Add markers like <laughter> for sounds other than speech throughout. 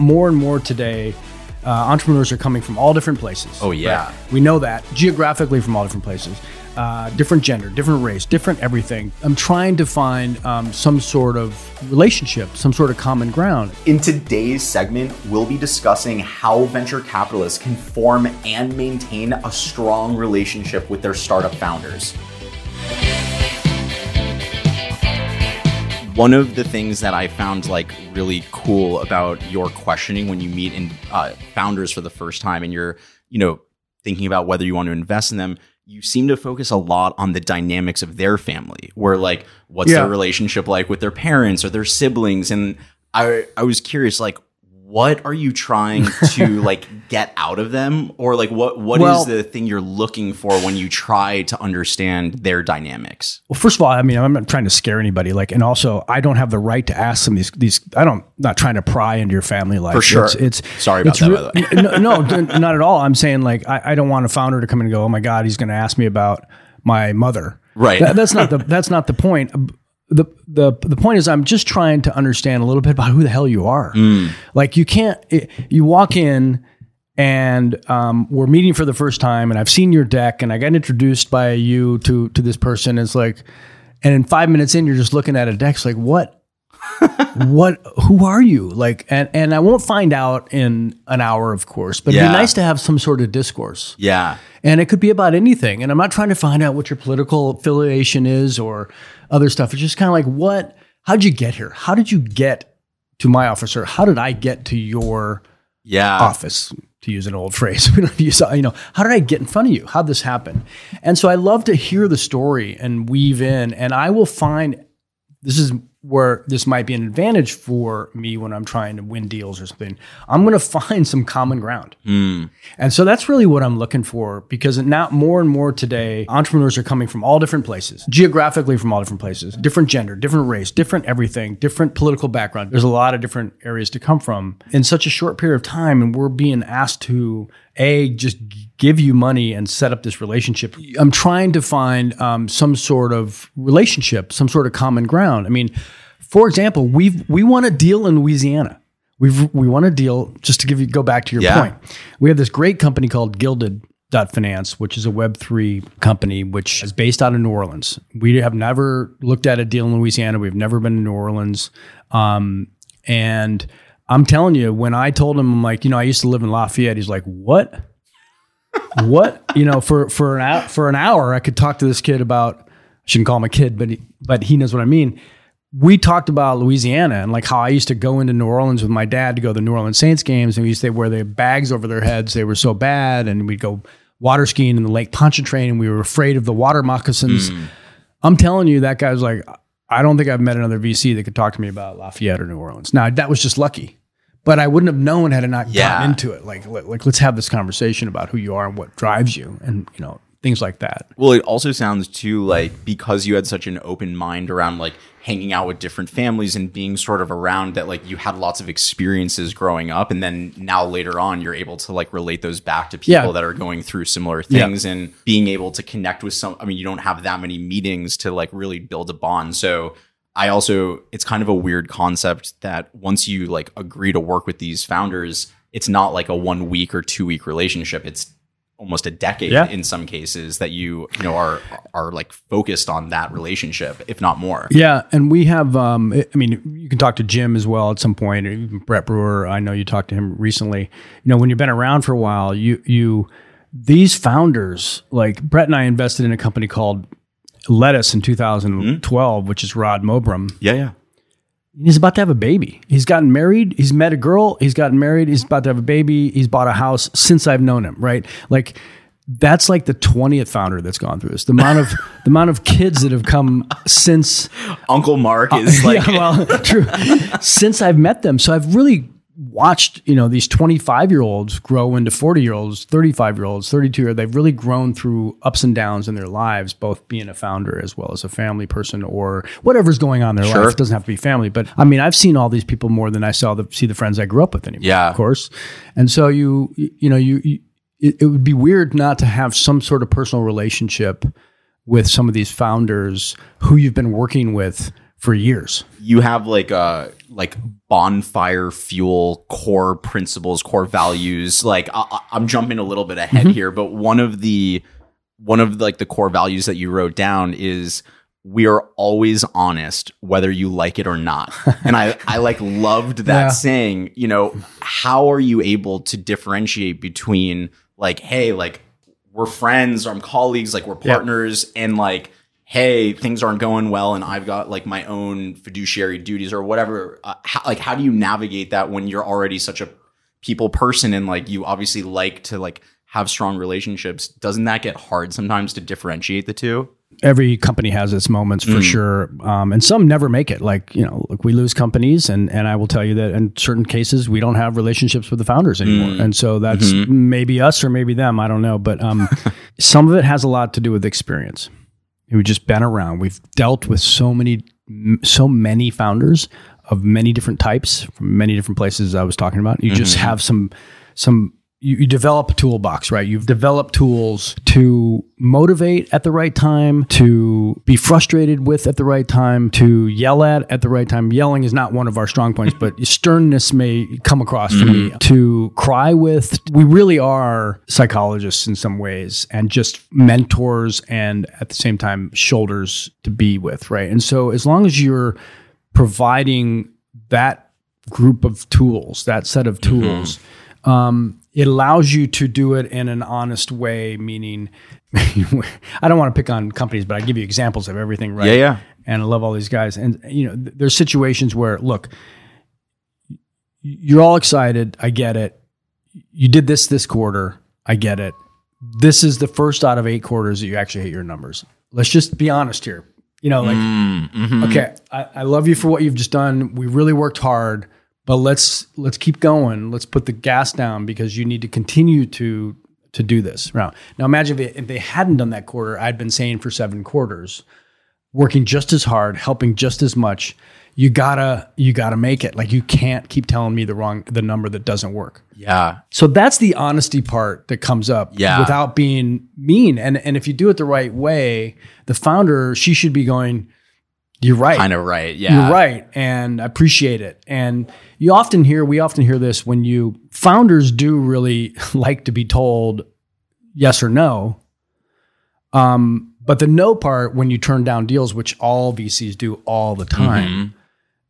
more and more today, uh, entrepreneurs are coming from all different places. Oh, yeah. We know that geographically from all different places, uh, different gender, different race, different everything. I'm trying to find um, some sort of relationship, some sort of common ground. In today's segment, we'll be discussing how venture capitalists can form and maintain a strong relationship with their startup founders. One of the things that I found like really cool about your questioning when you meet in uh, founders for the first time and you're, you know, thinking about whether you want to invest in them, you seem to focus a lot on the dynamics of their family, where like what's Yeah. their relationship like with their parents or their siblings. And I I was curious, like, what are you trying to <laughs> like get out of them? Or like what what is Well- the thing you're looking for when you try to understand their dynamics? Well, first of all, I mean, I'm not trying to scare anybody. Like, and also, I don't have the right to ask them these. These, I don't. Not trying to pry into your family life. For sure. It's, it's Sorry about it's that, by the way. <laughs> no, no, not at all. I'm saying like, I, I don't want a founder to come in and go, "Oh my God, he's going to ask me about my mother." Right. That- that's not the. That's not the point. The, the the point is I'm just trying to understand a little bit about who the hell you are. Mm. Like you can't it, you walk in and um, we're meeting for the first time and I've seen your deck and I got introduced by you to to this person. It's like and in five minutes in you're just looking at a deck. It's like what <laughs> what who are you like and and i won't find out in an hour of course but it'd be nice to have some sort of discourse Yeah. and it could be about anything. And I'm not trying to find out what your political affiliation is or other stuff. It's just kind of like, what, how'd you get here? How did you get to my office? Or how did I get to your Yeah. office? To use an old <laughs> phrase, we don't use, you know, how did I get in front of you? How'd this happen? And so I love to hear the story and weave in, and I will find this is where this might be an advantage for me when I'm trying to win deals or something. I'm going to find some common ground. Hmm. And so that's really what I'm looking for because now more and more today, entrepreneurs are coming from all different places, geographically from all different places, different gender, different race, different everything, different political background. There's a lot of different areas to come from in such a short period of time. And we're being asked to, A, just give you money and set up this relationship. I'm trying to find um, some sort of relationship, some sort of common ground. I mean, for example, we've, we want a deal in Louisiana. We've, we want a deal, just to give you, go back to your Yeah. point. We have this great company called Gilded Finance, which is a Web3 company, which is based out of New Orleans. We have never looked at a deal in Louisiana. We've never been to New Orleans. Um, and I'm telling you, when I told him, I'm like, you know, I used to live in Lafayette. He's like, what? what? <laughs> You know, for, for an hour, for an hour, I could talk to this kid about, I shouldn't call him a kid, but he, but he knows what I mean we talked about Louisiana and like how I used to go into New Orleans with my dad to go to the New Orleans Saints games, and we used to wear the bags over their heads. They were so bad, and we'd go water skiing in the Lake Pontchartrain, and we were afraid of the water moccasins. Hmm. I'm telling you, that guy was like, I don't think I've met another VC that could talk to me about Lafayette or New Orleans. Now that was just lucky, but I wouldn't have known had I not Yeah. gotten into it. Like, like, like, let's have this conversation about who you are and what drives you, and you know things like that. Well, it also sounds too like because you had such an open mind around like hanging out with different families and being sort of around that like you had lots of experiences growing up and then now later on you're able to like relate those back to people Yeah. that are going through similar Yeah. things and being able to connect with some I mean you don't have that many meetings to like really build a bond. So I also it's kind of a weird concept that once you like agree to work with these founders, it's not like a one week or two week relationship. It's almost a decade Yeah. in some cases that you you know are are like focused on that relationship if not more Yeah, and we have. Um, I mean, you can talk to Jim as well at some point. or Even Brett Brewer, I know you talked to him recently. You know, when you've been around for a while, you you these founders like Brett and I invested in a company called Lettuce in 2012, hmm? which is Rod Mobram. yeah yeah He's about to have a baby. He's gotten married. He's met a girl. He's gotten married. He's about to have a baby. He's bought a house since I've known him. Right, like. That's like the twentieth founder that's gone through this. The amount of <laughs> the amount of kids that have come since uncle mark is uh, <laughs> like yeah, well, <laughs> true. Since I've met them, so I've really watched, you know, these 25 year olds grow into 40 year olds, 35 year olds, 32 year. They've really grown through ups and downs in their lives, both being a founder as well as a family person or whatever's going on in their Sure. life. It doesn't have to be family, but I mean, I've seen all these people more than I saw the see the friends I grew up with anymore. Yeah. of course. And so you, you know, you, you it, it would be weird not to have some sort of personal relationship with some of these founders who you've been working with for years. you have like a like bonfire fuel core principles core values like I, i'm jumping a little bit ahead mm-hmm. here but one of the one of like the core values that you wrote down is we are always honest whether you like it or not <laughs> and i i like loved that Yeah. saying you know how are you able to differentiate between like hey like we're friends or i'm colleagues like we're partners and like hey things aren't going well and i've got like my own fiduciary duties or whatever uh, how, like how do you navigate that when you're already such a people person and like you obviously like to like have strong relationships doesn't that get hard sometimes to differentiate the two every company has its moments for sure, um, and some never make it. Like you know, like we lose companies, and and I will tell you that in certain cases we don't have relationships with the founders anymore, and so that's maybe us or maybe them. I don't know, but um, <laughs> some of it has a lot to do with experience. We've just been around. We've dealt with so many, so many founders of many different types from many different places. I was talking about. You just mm-hmm. have some some you, you develop a toolbox, right? You've developed tools to motivate at the right time, to be frustrated with at the right time, to yell at at the right time. Yelling is not one of our strong points, but <laughs> sternness may come across for me. To cry with, we really are psychologists in some ways and just mentors and at the same time shoulders to be with, right? And so as long as you're providing that group of tools, that set of tools, um, it allows you to do it in an honest way, meaning, <laughs> I don't want to pick on companies, but I give you examples of everything, right? Yeah, yeah. And I love all these guys. And, you know, th- there's situations where, look, you're all excited. I get it. You did this this quarter. I get it. This is the first out of eight quarters that you actually hit your numbers. Let's just be honest here. You know, like, Mm-hmm. okay, I, I love you for what you've just done. We really worked hard, but let's let's keep going. Let's put the gas down because you need to continue to to do this. Now, now imagine if they, if they hadn't done that quarter, I'd been saying for seven quarters, working just as hard, helping just as much. You gotta you gotta make it. Like you can't keep telling me the wrong the number that doesn't work. yeah So that's the honesty part that comes up Yeah. without being mean. And and if you do it the right way, the founder, she should be going, You're right. kind of right yeah You're right. And I appreciate it. And you often hear, we often hear this when you founders do really <laughs> like to be told yes or no. Um, but the no part, when you turn down deals, which all VCs do all the time,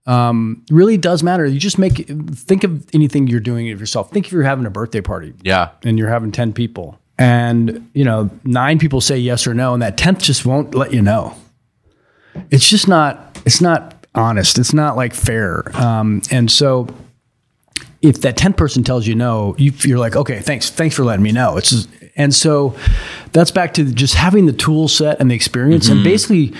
um, really does matter. You just make think of anything you're doing of yourself. Think if you're having a birthday party yeah and you're having 10 people and you know nine people say yes or no and that 10th just won't let you know it's just not it's not honest. It's not like fair. Um, and so if that 10th person tells you no you, you're like okay thanks. Thanks for letting me know. It's just, and so that's back to just having the tool set and the experience. And basically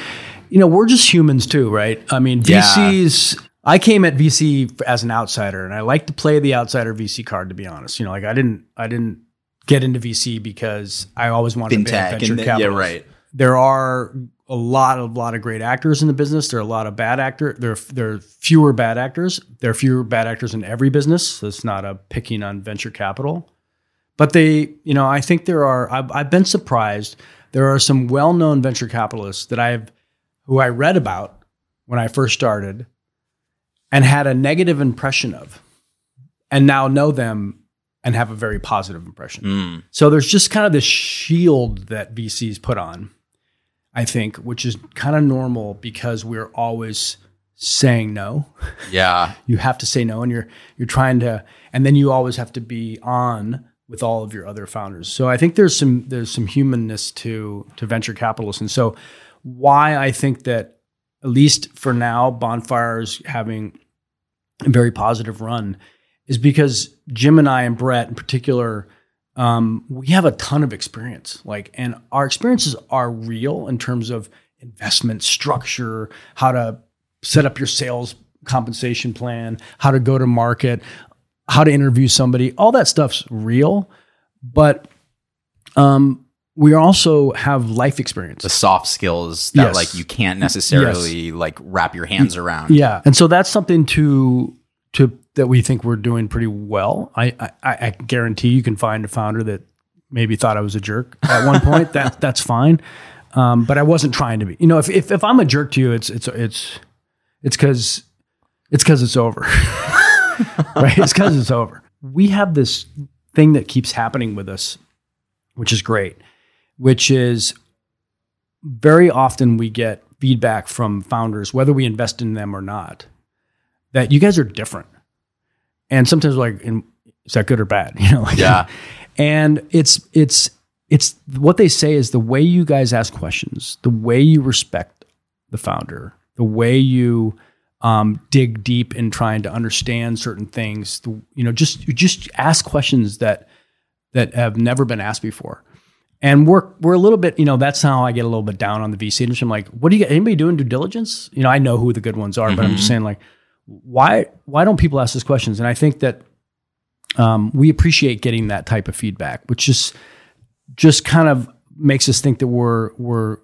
you know we're just humans too right? I mean Yeah. vcs I came at VC as an outsider, and I like to play the outsider VC card. To be honest, you know, like I didn't, I didn't get into VC because I always wanted to be a venture the, yeah right. There are a lot of lot of great actors in the business. There are a lot of bad actors. There there are fewer bad actors. There are fewer bad actors in every business. So it's not a picking on venture capital, but they, you know, I think there are. I've, I've been surprised. There are some well known venture capitalists that I've who I read about when I first started and had a negative impression of, and now know them and have a very positive impression. Mm. So there's just kind of this shield that VCs put on, I think, which is kind of normal because we're always saying no. yeah <laughs> You have to say no, and you're you're trying to, and then you always have to be on with all of your other founders. So I think there's some there's some humanness to to venture capitalists, and so why I think that at least for now, Bonfire is having a very positive run is because Jim and I and Brett in particular, um, we have a ton of experience. Like, and our experiences are real in terms of investment structure, how to set up your sales compensation plan, how to go to market, how to interview somebody. All that stuff's real, but um, we also have life experience. the soft skills that Yes. like you can't necessarily like wrap your hands around Yeah, and so that's something to to that we think we're doing pretty well. I I, I guarantee you can find a founder that maybe thought I was a jerk at one <laughs> point. that that's fine, um, but I wasn't trying to be. You know, if, if if I'm a jerk to you, it's it's it's It's because it's because it's over. <laughs> right? It's because it's over. We have this thing that keeps happening with us, which is great, which is very often we get feedback from founders, whether we invest in them or not, that you guys are different. And sometimes like, in, is that good or bad? <laughs> You know, like, Yeah. <laughs> and it's it's it's what they say is the way you guys ask questions, the way you respect the founder, the way you um, dig deep in trying to understand certain things. The, you know, just just ask questions that that have never been asked before. And we're we're a little bit, you know, that's how I get a little bit down on the VC industry. I'm like, what do you? Anybody doing due diligence? You know, I know who the good ones are, but I'm just saying, like, why why don't people ask those questions? And I think that um, we appreciate getting that type of feedback, which just just kind of makes us think that we're we're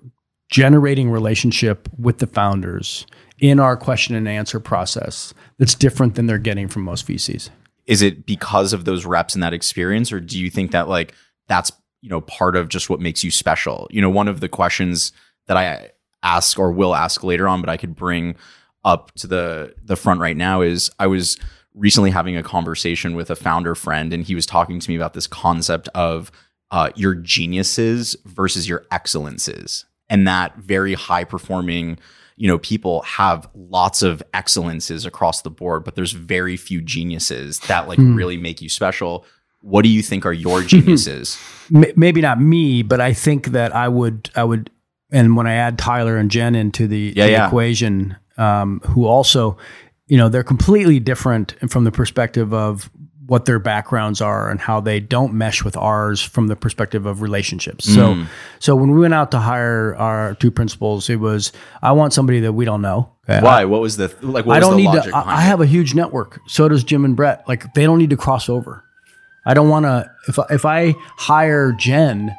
generating relationship with the founders in our question and answer process that's different than they're getting from most VCs. is it because of those reps and that experience or do you think that like that's you know part of just what makes you special you know one of the questions that i ask or will ask later on but i could bring up to the the front right now is i was recently having a conversation with a founder friend and he was talking to me about this concept of uh, your geniuses versus your excellences. And that very high performing you know people have lots of excellences across the board but there's very few geniuses that like really make you special. What do you think are your <laughs> geniuses? Maybe not me, but I think that I would I would and when I add Tyler and Jen into the, Yeah, the yeah. equation, um, who also, you know, they're completely different from the perspective of what their backgrounds are and how they don't mesh with ours from the perspective of relationships. So, Mm. so when we went out to hire our two principals, it was I want somebody that we don't know. Okay? why what was the like what I don't the need logic to. I, I have a huge network. So does Jim and Brett. Like they don't need to cross over. I don't want to. If if I hire Jen,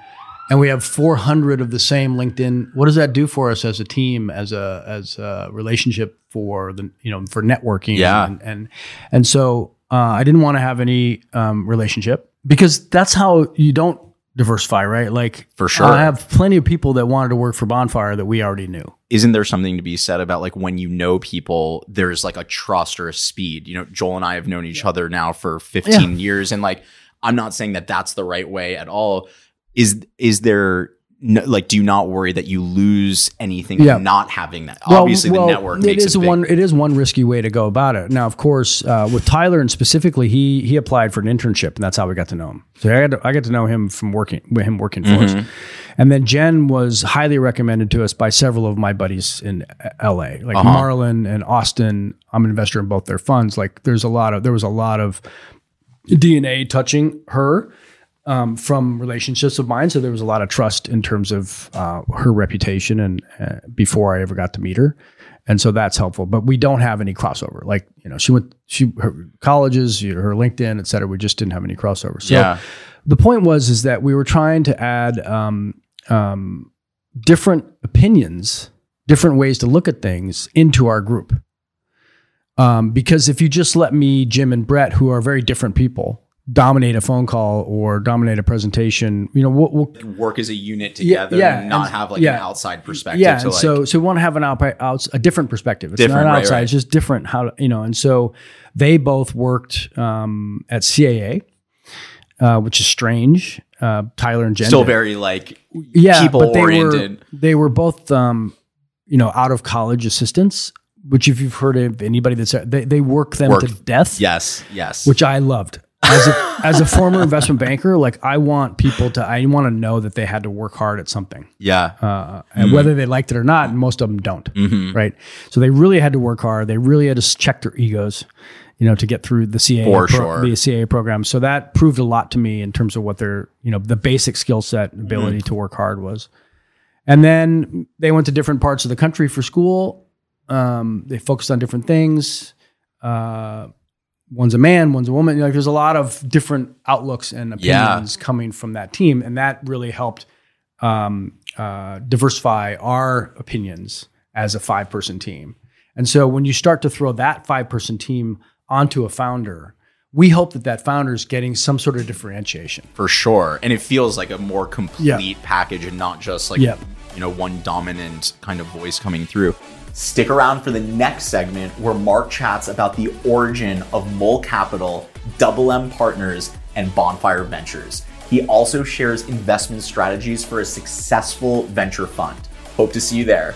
and we have 400 of the same LinkedIn, what does that do for us as a team, as a as a relationship for the you know for networking? Yeah. and and, and so uh, I didn't want to have any um, relationship because that's how you don't diversify, right? Like For sure. I have plenty of people that wanted to work for Bonfire that we already knew. isn't there something to be said about like when you know people there's like a trust or a speed you know joel and i have known each other now for 15 years and like i'm not saying that that's the right way at all is is there no, like do you not worry that you lose anything Yeah. not having that obviously the network It makes is a big, one. It is one risky way to go about it. Now, of course, uh, with Tyler and specifically, he he applied for an internship, and that's how we got to know him. So I got to, I got to know him from working with him working for Mm-hmm. us. And then Jen was highly recommended to us by several of my buddies in L.A., like Uh-huh. Marlon and Austin. I'm an investor in both their funds. Like, there's a lot of there was a lot of DNA touching her um, from relationships of mine. So there was a lot of trust in terms of uh, her reputation and uh, before I ever got to meet her. And so that's helpful, but we don't have any crossover. Like, you know, she went, she, her colleges, you know, her LinkedIn, et cetera. We just didn't have any crossover. So Yeah. the point was, is that we were trying to add um, um, different opinions, different ways to look at things into our group. Um, because if you just let me, Jim and Brett, who are very different people, dominate a phone call or dominate a presentation, you know, we'll, we'll work as a unit together yeah, and not and- have like yeah. an outside perspective yeah, to like so so we want to have an out, outs a different perspective. It's Different, not right, outside; right. it's just different. How to, you know? And so they both worked um, at CAA, uh, which is strange. Uh, Tyler and Jen still very like yeah, people but they oriented. Were, they were both, um, you know, out of college assistants. Which, if you've heard of anybody that's they, they work them Work. to death. yes yes which I loved. As a, as a former investment banker, like I want people to, I want to know that they had to work hard at something, yeah uh, and whether they liked it or not. Most of them don't, Mhm. right? So they really had to work hard. They really had to check their egos, you know, to get through the CAA For sure. the CAA program. So that proved a lot to me in terms of what their, you know, the basic skill set, and ability to work hard was. And then they went to different parts of the country for school. Um, they focused on different things. Uh, one's a man, one's a woman. Like there's a lot of different outlooks and Yeah. opinions coming from that team, and that really helped um, uh, diversify our opinions as a five person team. And so when you start to throw that five person team onto a founder, we hope that that founder is getting some sort of differentiation. for sure and it feels like a more complete package and not just like Yeah. you know one dominant kind of voice coming through. Stick around for the next segment where Mark chats about the origin of Mole Capital, Double M Partners, and Bonfire Ventures. He also shares investment strategies for a successful venture fund. Hope to see you there.